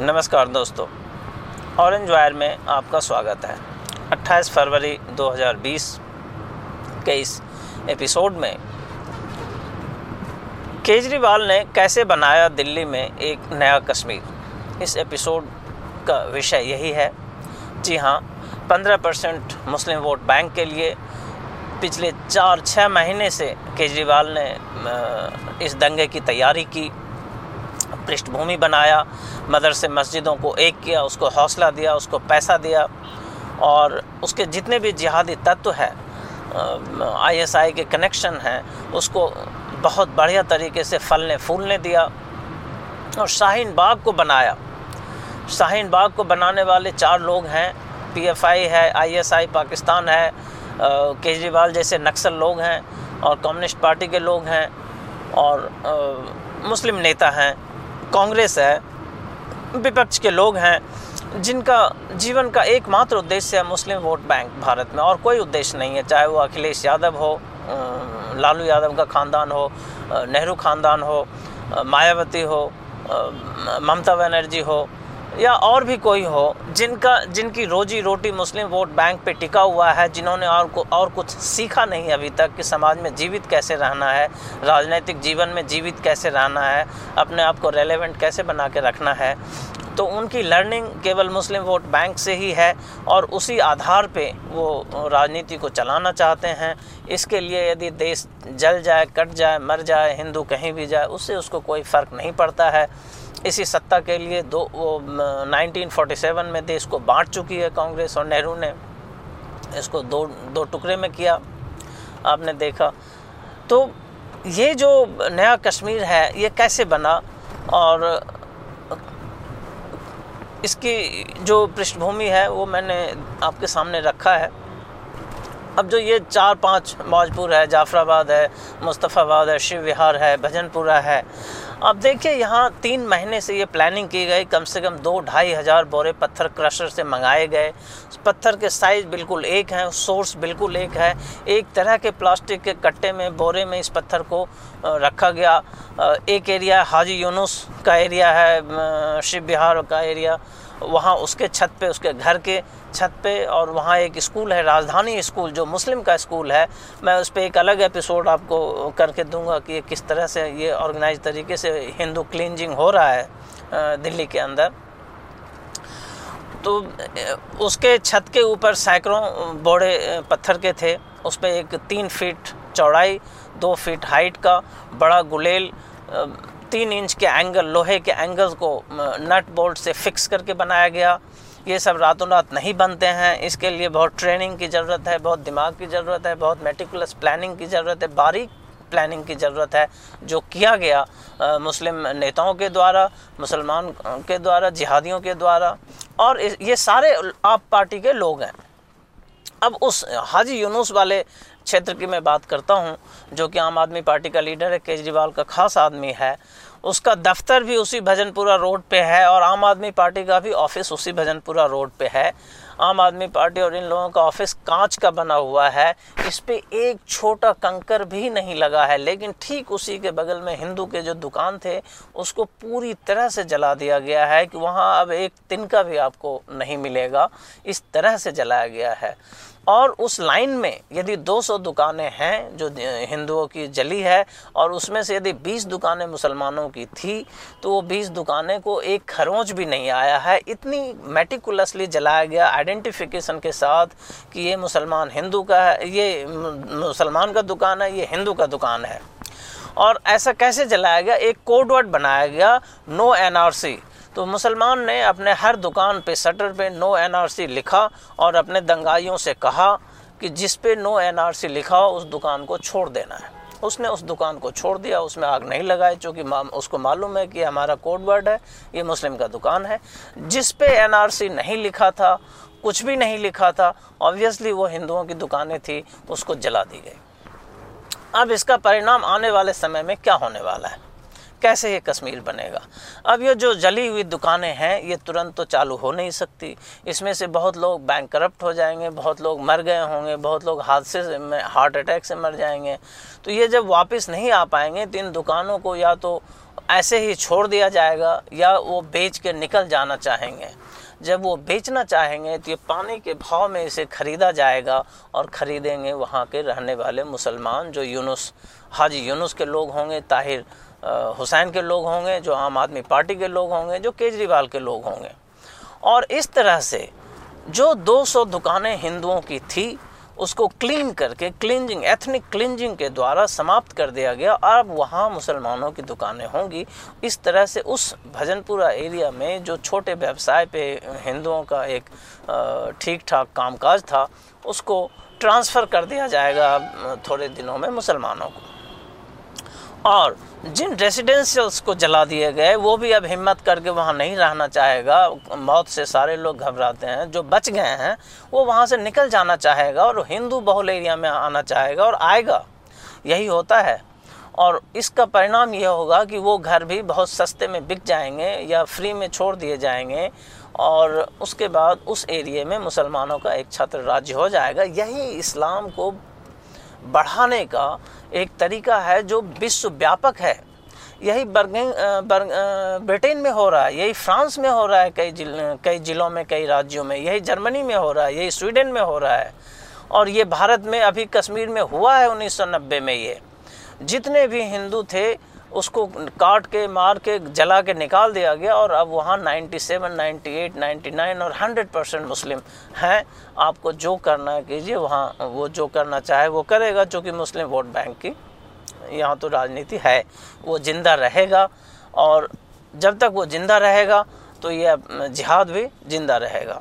नमस्कार दोस्तों orange wire में आपका स्वागत है। 28 फरवरी 2020 के इस एपिसोड में। केजरीवाल ने कैसे बनाया दिल्ली में एक नया कश्मीर? इस एपिसोड का विषय यही है। जी हाँ 15 परसेंट मुस्लिम वोट बैंक के लिए पिछले चार छः महीने से केजरीवाल ने इस दंगे की तैयारी की। पृष्ठभूमि बनाया मदरसे मस्जिदों को एक किया उसको हौसला दिया उसको पैसा दिया। और उसके जितने भी जिहादी तत्व हैं आईएसआई के कनेक्शन हैं उसको बहुत बढ़िया तरीके से फलने फूलने दिया और शाहीन बाग को बनाया। शाहीन बाग को बनाने वाले चार लोग हैं पीएफआई है आईएसआई पाकिस्तान है केजरीवाल जैसे नक्सल लोग हैं और कम्युनिस्ट पार्टी के लोग हैं और आ, मुस्लिम नेता हैं। कांग्रेस है, विपक्ष के लोग हैं, जिनका जीवन का एकमात्र उद्देश्य है मुस्लिम वोट बैंक भारत में। और कोई उद्देश्य नहीं है, चाहे वो अखिलेश यादव हो लालू यादव का ख़ानदान हो नेहरू ख़ानदान हो मायावती हो ममता बनर्जी हो या और भी कोई हो, जिनका, जिनकी रोजी रोटी मुस्लिम वोट बैंक पे टिका हुआ है, जिन्होंने और को, और कुछ सीखा नहीं अभी तक कि समाज में जीवित कैसे रहना है, राजनीतिक जीवन में जीवित कैसे रहना है, अपने आप को रेलेवेंट कैसे बना के रखना है। तो उनकी लर्निंग केवल मुस्लिम वोट बैंक से ही है और उसी आधार पे वो राजनीति को चलाना चाहते हैं। इसके लिए यदि देश जल जाए, कट जाए, मर जाए, हिंदू कहीं भी जाए, उससे उसको कोई फ़र्क नहीं पड़ता है। इसी सत्ता के लिए दो, वो 1947 में देश को बांट चुकी है कांग्रेस और नेहरू ने। इसको दो दो टुकड़े में किया, आपने देखा। तो ये जो नया कश्मीर है, ये कैसे बना? और इसकी जो पृष्ठभूमि है, वो मैंने आपके सामने रखा है। अब जो ये चार, पाँच मौजपुर है, जाफराबाद है, मुस्तफ़ाबाद है शिव विहार है, भजनपुरा है अब देखिए, यहाँ तीन महीने से ये प्लानिंग की गई। कम से कम दो ढाई हज़ार बोरे पत्थर क्रशर से मंगाए गए। पत्थर के साइज़ बिल्कुल एक हैं सोर्स बिल्कुल एक है। एक तरह के प्लास्टिक के कट्टे में, बोरे में इस पत्थर को रखा गया। एक एरिया हाजी यूनुस का एरिया है शिव बिहार का एरिया वहाँ उसके छत पे, उसके घर के छत पे और वहाँ एक स्कूल है, राजधानी स्कूल, जो मुस्लिम का स्कूल है। मैं उस पर एक अलग एपिसोड आपको करके दूँगा कि किस तरह से ये ऑर्गेनाइज तरीके से हिंदू क्लिनजिंग हो रहा है दिल्ली के अंदर। तो उसके छत के ऊपर सैकड़ों बोड़े पत्थर के थे। उस पर एक तीन फीट चौड़ाई, दो फीट हाइट का बड़ा गुलेल तीन इंच के एंगल, लोहे के एंगल को नट बोल्ट से फिक्स करके बनाया गया। ये सब रातों रात नहीं बनते हैं। इसके लिए बहुत ट्रेनिंग की ज़रूरत है बहुत दिमाग की ज़रूरत है बहुत मेटिकुलस प्लानिंग की ज़रूरत है बारीक प्लानिंग की ज़रूरत है जो किया गया आ, मुस्लिम नेताओं के द्वारा मुसलमान के द्वारा जिहादियों के द्वारा और ये सारे आप पार्टी के लोग हैं। अब उस हाजी यूनुस वाले क्षेत्र की मैं बात करता हूँ जो कि आम आदमी पार्टी का लीडर है केजरीवाल का खास आदमी है उसका दफ्तर भी उसी भजनपुरा रोड पे है और आम आदमी पार्टी का भी ऑफ़िस उसी भजनपुरा रोड पे है। आम आदमी पार्टी और इन लोगों का ऑफ़िस कांच का बना हुआ है। इस पे एक छोटा कंकर भी नहीं लगा है, लेकिन ठीक उसी के बगल में हिंदू के जो दुकान थे, उसको पूरी तरह से जला दिया गया है कि वहाँ अब एक तिनका भी आपको नहीं मिलेगा। इस तरह से जलाया गया है। और उस लाइन में यदि 200 दुकानें हैं जो हिंदुओं की जली है, और उसमें से यदि 20 दुकानें मुसलमानों की थी तो वो 20 दुकानें को एक खरोंच भी नहीं आया है। इतनी मेटिकुलसली जलाया गया आइडेंटिफिकेशन के साथ कि ये मुसलमान हिंदू का है, ये मुसलमान का दुकान है, ये हिंदू का दुकान है। और ऐसा कैसे जलाया गया? एक कोडवर्ड बनाया गया नो एनआरसी तो मुसलमान ने अपने हर दुकान पे शटर पे नो एनआरसी लिखा और अपने दंगाइयों से कहा कि जिस पे नो एनआरसी लिखा हो, उस दुकान को छोड़ देना है। उसने उस दुकान को छोड़ दिया, उसमें आग नहीं लगाई, चूँकि उसको मालूम है कि हमारा कोड वर्ड है, ये मुस्लिम का दुकान है। जिस पे एनआरसी नहीं लिखा था, कुछ भी नहीं लिखा था ऑब्वियसली वो हिंदुओं की दुकानें थी, उसको जला दी गई। अब इसका परिणाम आने वाले समय में क्या होने वाला है? कैसे ये कश्मीर बनेगा? अब ये जो जली हुई दुकानें हैं, ये तुरंत तो चालू हो नहीं सकती। इसमें से बहुत लोग बैंक करप्ट हो जाएँगे, बहुत लोग मर गए होंगे, बहुत लोग हादसे से में हार्ट अटैक से मर जाएँगे। तो ये जब वापस नहीं आ पाएँगे तो इन दुकानों को या तो ऐसे ही छोड़ दिया जाएगा, या वो बेच के निकल जाना चाहेंगे। जब वो बेचना चाहेंगे तो ये पानी के भाव में इसे ख़रीदा जाएगा और ख़रीदेंगे वहाँ के रहने वाले मुसलमान जो यूनुस, हाजी यूनुस के लोग होंगे, ताहिर हुसैन के लोग होंगे, जो आम आदमी पार्टी के लोग होंगे, जो केजरीवाल के लोग होंगे। और इस तरह से जो 200 दुकानें हिंदुओं की थी, उसको क्लीन करके क्लिनजिंग एथनिक क्लिनजिंग के द्वारा समाप्त कर दिया गया। अब वहाँ मुसलमानों की दुकानें होंगी। इस तरह से उस भजनपुरा एरिया में जो छोटे व्यवसाय पे हिंदुओं का एक ठीक ठाक कामकाज था, उसको ट्रांसफ़र कर दिया जाएगा थोड़े दिनों में मुसलमानों को। और जिन रेसिडेंशियल्स को जला दिए गए, वो भी अब हिम्मत करके वहाँ नहीं रहना चाहेगा। मौत से सारे लोग घबराते हैं, जो बच गए हैं, वो वहाँ से निकल जाना चाहेगा और हिंदू बहुल एरिया में आना चाहेगा और आएगा। यही होता है। और इसका परिणाम यह होगा कि वो घर भी बहुत सस्ते में बिक जाएँगे या फ्री में छोड़ दिए जाएँगे और उसके बाद उस एरिए में मुसलमानों का एक छत्र राज्य हो जाएगा। यही इस्लाम को बढ़ाने का एक तरीका है जो विश्व व्यापक है। यही बर्गिंग ब्रिटेन में हो रहा है, यही फ्रांस में हो रहा है, कई जिल, कई ज़िलों में, कई राज्यों में, यही जर्मनी में हो रहा है, यही स्वीडन में हो रहा है। और ये भारत में, अभी कश्मीर में हुआ है 1990 में ये। जितने भी हिंदू थे उसको काट के मार के जला के निकाल दिया गया और अब वहाँ 97, 98, 99 और 100 परसेंट मुस्लिम हैं। आपको जो करना है कीजिए वहाँ वो जो करना चाहे वो करेगा जो कि मुस्लिम वोट बैंक की। यहाँ तो राजनीति है वो ज़िंदा रहेगा और जब तक वो ज़िंदा रहेगा तो ये जिहाद भी ज़िंदा रहेगा।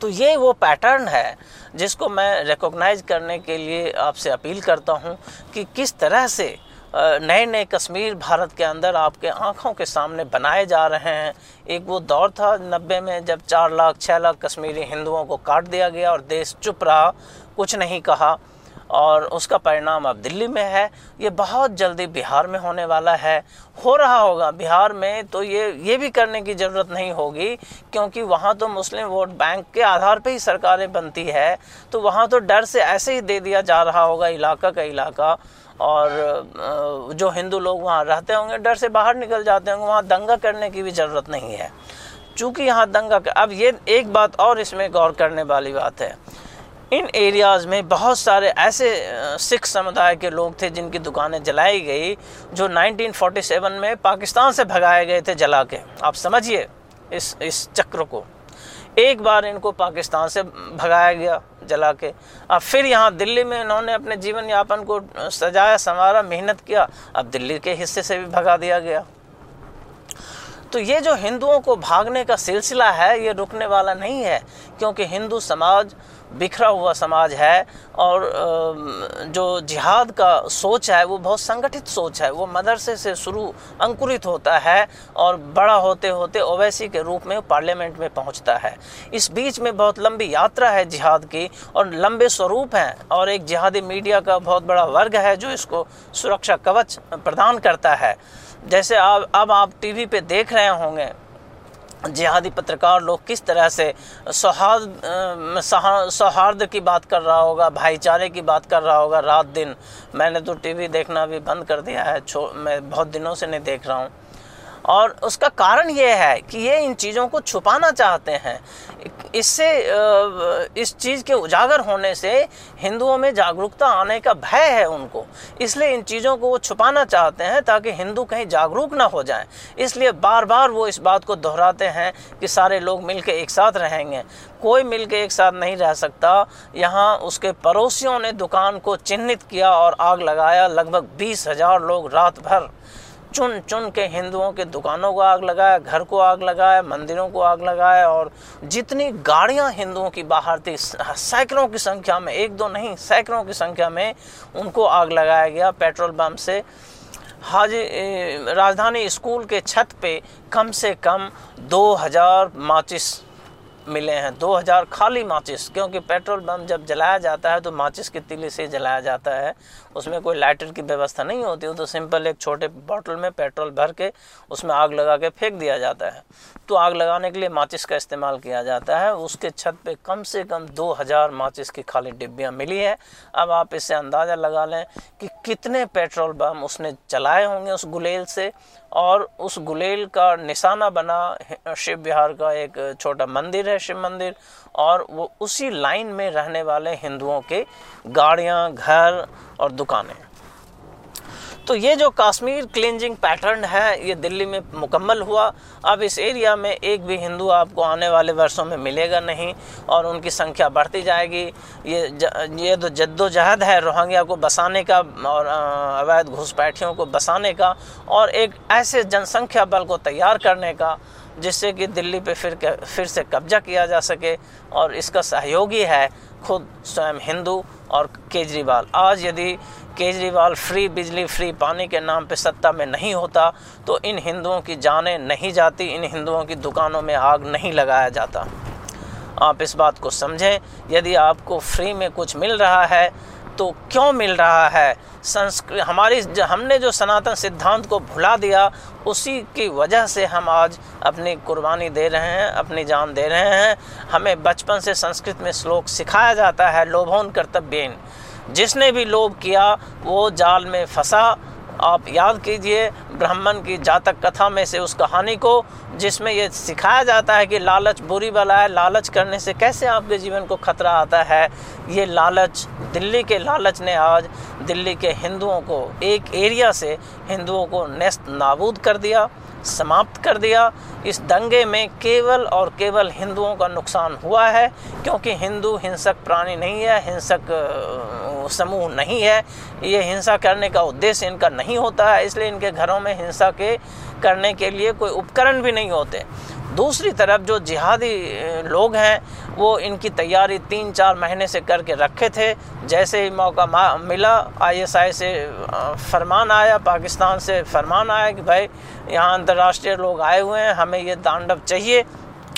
तो ये वो पैटर्न है जिसको मैं रिकॉग्नाइज करने के लिए आपसे अपील करता हूँ कि किस तरह से नए नए कश्मीर भारत के अंदर आपके आँखों के सामने बनाए जा रहे हैं। एक वो दौर था नब्बे में जब चार लाख छः लाख कश्मीरी हिंदुओं को काट दिया गया और देश चुप रहा, कुछ नहीं कहा। और उसका परिणाम अब दिल्ली में है। ये बहुत जल्दी बिहार में होने वाला है। हो रहा होगा। बिहार में तो ये ये भी करने की ज़रूरत नहीं होगी, क्योंकि वहाँ तो मुस्लिम वोट बैंक के आधार पे ही सरकारें बनती है। तो वहाँ तो डर से ऐसे ही दे दिया जा रहा होगा इलाका का इलाका। और जो हिंदू लोग वहाँ रहते होंगे, डर से बाहर निकल जाते होंगे, वहाँ दंगा करने की भी ज़रूरत नहीं है। चूँकि यहाँ दंगा कर... अब ये एक बात और इसमें गौर करने वाली बात है। इन एरियाज़ में बहुत सारे ऐसे सिख समुदाय के लोग थे जिनकी दुकानें जलाई गई, जो 1947 में पाकिस्तान से भगाए गए थे जला के। आप समझिए इस इस चक्र को। एक बार इनको पाकिस्तान से भगाया गया, जला के। अब फिर यहाँ दिल्ली में इन्होंने अपने जीवन यापन को सजाया, संवारा, मेहनत किया। अब दिल्ली के हिस्से से भी भगा दिया गया। तो ये जो हिंदुओं को भागने का सिलसिला है, ये रुकने वाला नहीं है, क्योंकि हिंदू समाज, बिखरा हुआ समाज है और जो जिहाद का सोच है, वो बहुत संगठित सोच है। वो मदरसे से शुरू अंकुरित होता है और बड़ा होते होते ओवैसी के रूप में पार्लियामेंट में पहुँचता है। इस बीच में बहुत लंबी यात्रा है जिहाद की और लंबे स्वरूप हैं और एक जिहादी मीडिया का बहुत बड़ा वर्ग है जो इसको सुरक्षा कवच प्रदान करता है। जैसे आप, अब आप टीवी पे देख रहे होंगे, जिहादी पत्रकार लोग किस तरह से सौहार्द सौहार्द की बात कर रहा होगा, भाईचारे की बात कर रहा होगा रात दिन। मैंने तो टीवी देखना भी बंद कर दिया है, छो, मैं बहुत दिनों से नहीं देख रहा हूँ। और उसका कारण ये है कि ये इन चीज़ों को छुपाना चाहते हैं। इससे इस चीज़ के उजागर होने से हिंदुओं में जागरूकता आने का भय है उनको। इसलिए इन चीज़ों को वो छुपाना चाहते हैं ताकि हिंदू कहीं जागरूक ना हो जाएँ। इसलिए बार बार वो इस बात को दोहराते हैं कि सारे लोग मिल एक साथ रहेंगे। कोई मिलकर एक साथ नहीं रह सकता। यहाँ उसके पड़ोसियों ने दुकान को चिन्हित किया और आग लगाया। लगभग बीस हज़ार लोग रात भर चुन चुन के हिंदुओं के दुकानों को आग लगाया, घर को आग लगाया, मंदिरों को आग लगाया और जितनी गाड़ियाँ हिंदुओं की बाहर थी सैकड़ों की संख्या में, एक दो नहीं, सैकड़ों की संख्या में उनको आग लगाया गया पेट्रोल पंप से। हाजी राजधानी स्कूल के छत पे कम से कम 2000 माचिस मिले हैं। 2000 खाली माचिस, क्योंकि पेट्रोल बम जब जलाया जाता है तो माचिस की तिली से जलाया जाता है। उसमें कोई लाइटर की व्यवस्था नहीं होती, वो तो सिंपल एक छोटे बॉटल में पेट्रोल भर के उसमें आग लगा के फेंक दिया जाता है। तो आग लगाने के लिए माचिस का इस्तेमाल किया जाता है। उसके छत पे कम से कम 2000 माचिस की खाली डिब्बियाँ मिली है। अब आप इससे अंदाज़ा लगा लें कि कितने पेट्रोल बम उसने चलाए होंगे उस गुलेल से और उस गुलेल का निशाना बना शिव बिहार का एक छोटा मंदिर है शिव मंदिर, और वो उसी लाइन में रहने वाले हिंदुओं के गाड़ियाँ, घर और दुकानें। तो ये जो कश्मीर क्लिनजिंग पैटर्न है ये दिल्ली में मुकम्मल हुआ। अब इस एरिया में एक भी हिंदू आपको आने वाले वर्षों में मिलेगा नहीं और उनकी संख्या बढ़ती जाएगी। ये ज, ये तो जद्दोजहद है रोहंग्या को बसाने का और अवैध घुसपैठियों को बसाने का और एक ऐसे जनसंख्या बल को तैयार करने का जिससे कि दिल्ली पे फिर फिर से कब्जा किया जा सके और इसका सहयोगी है खुद स्वयं हिंदू और केजरीवाल। आज यदि केजरीवाल फ्री, बिजली फ्री, पानी के नाम पे सत्ता में नहीं होता तो इन हिंदुओं की जानें नहीं जाती, इन हिंदुओं की दुकानों में आग नहीं लगाया जाता। आप इस बात को समझें, यदि आपको फ्री में कुछ मिल रहा है तो क्यों मिल रहा है? संस्कृत हमारी हमने जो सनातन सिद्धांत को भुला दिया, उसी की वजह से हम आज अपनी कुर्बानी दे रहे हैं, अपनी जान दे रहे हैं। हमें बचपन से संस्कृत में श्लोक सिखाया जाता है, लोभोन कर्तव्यन। जिसने भी लोभ किया, वो जाल में फंसा। आप याद कीजिए ब्राह्मण की जातक कथा में से उस कहानी को, जिसमें ये सिखाया जाता है कि लालच बुरी बला है, लालच करने से कैसे आपके जीवन को खतरा आता है। ये लालच, दिल्ली के लालच ने आज दिल्ली के हिंदुओं को, एक एरिया से हिंदुओं को नेस्त नाबूद कर दिया। समाप्त कर दिया। इस दंगे में केवल और केवल हिंदुओं का नुकसान हुआ है, क्योंकि हिंदू हिंसक प्राणी नहीं है, हिंसक समूह नहीं है। ये हिंसा करने का उद्देश्य इनका नहीं होता है, इसलिए इनके घरों में हिंसा के करने के लिए कोई उपकरण भी नहीं होते। दूसरी तरफ़ जो जिहादी लोग हैं, वो इनकी तैयारी तीन चार महीने से करके रखे थे। जैसे ही मौका मिला, आईएसआई से फरमान आया, पाकिस्तान से फरमान आया कि भाई, यहाँ अंतर्राष्ट्रीय लोग आए हुए हैं, हमें ये तांडव चाहिए।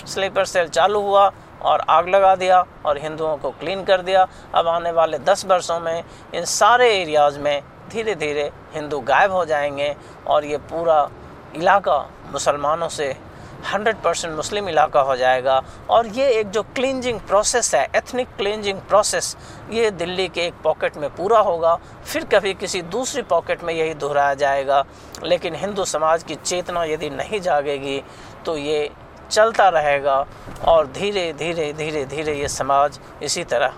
स्लीपर सेल चालू हुआ और आग लगा दिया और हिंदुओं को क्लीन कर दिया। अब आने वाले दस वर्षों में इन सारे एरियाज़ में धीरे धीरे हिंदू गायब हो जाएँगे और ये पूरा इलाका मुसलमानों से 100 परसेंट मुस्लिम इलाका हो जाएगा। और ये एक जो क्लिनजिंग प्रोसेस है एथनिक क्लिनजिंग प्रोसेस ये दिल्ली के एक पॉकेट में पूरा होगा। फिर कभी किसी दूसरी पॉकेट में यही दोहराया जाएगा। लेकिन हिंदू समाज की चेतना यदि नहीं जागेगी तो ये चलता रहेगा। और धीरे धीरे धीरे धीरे ये समाज इसी तरह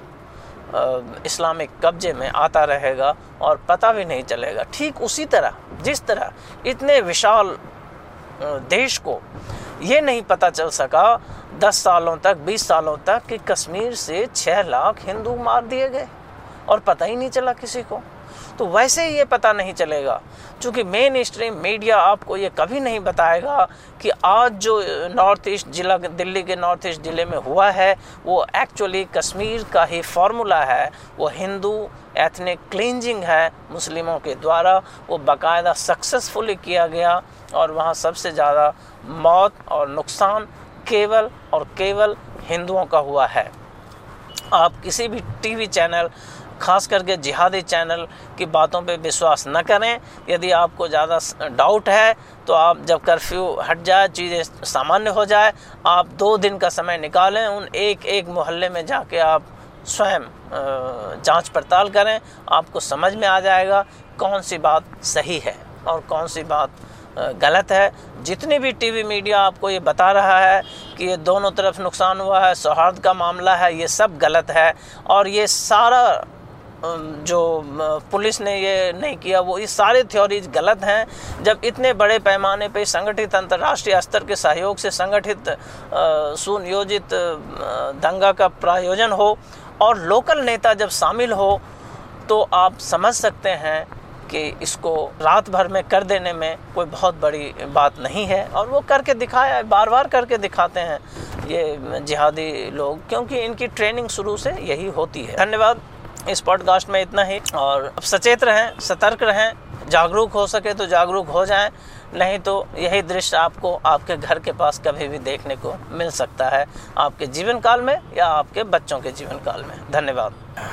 इस्लामिक कब्जे में आता रहेगा और पता भी नहीं चलेगा। ठीक उसी तरह, जिस तरह इतने विशाल देश को ये नहीं पता चल सका दस सालों तक, बीस सालों तक कि कश्मीर से छः लाख हिंदू मार दिए गए और पता ही नहीं चला किसी को। तो वैसे ही ये पता नहीं चलेगा क्योंकि मेन स्ट्रीम मीडिया आपको ये कभी नहीं बताएगा कि आज जो नॉर्थ ईस्ट जिला, दिल्ली के नॉर्थ ईस्ट ज़िले में हुआ है, वो एक्चुअली कश्मीर का ही फार्मूला है। वो हिंदू एथनिक क्लिनजिंग है मुस्लिमों के द्वारा, वो बाकायदा सक्सेसफुली किया गया। और वहाँ सबसे ज़्यादा मौत और नुकसान केवल और केवल हिंदुओं का हुआ है। आप किसी भी टीवी चैनल, खास करके जिहादी चैनल की बातों पे विश्वास न करें। यदि आपको ज़्यादा डाउट है तो आप जब कर्फ्यू हट जाए, चीज़ें सामान्य हो जाए, आप दो दिन का समय निकालें, उन एक एक मोहल्ले में जाके आप स्वयं जाँच पड़ताल करें। आपको समझ में आ जाएगा कौन सी बात सही है और कौन सी बात गलत है। जितनी भी टीवी मीडिया आपको ये बता रहा है कि ये दोनों तरफ़ नुकसान हुआ है, सौहार्द का मामला है, ये सब गलत है। और ये सारा जो पुलिस ने ये नहीं किया, वो ये सारे थ्योरीज गलत हैं। जब इतने बड़े पैमाने पे संगठित अंतर्राष्ट्रीय स्तर के सहयोग से संगठित सुनियोजित दंगा का प्रायोजन हो और लोकल नेता जब शामिल हो तो आप समझ सकते हैं कि इसको रात भर में कर देने में कोई बहुत बड़ी बात नहीं है। और वो करके दिखाया है बार बार करके दिखाते हैं ये जिहादी लोग, क्योंकि इनकी ट्रेनिंग शुरू से यही होती है। धन्यवाद इस पॉडकास्ट में इतना ही। और अब सचेत रहें, सतर्क रहें, जागरूक हो सके तो जागरूक हो जाएँ, नहीं तो यही दृश्य आपको आपके घर के पास कभी भी देखने को मिल सकता है, आपके जीवन काल में या आपके बच्चों के जीवन काल में। धन्यवाद।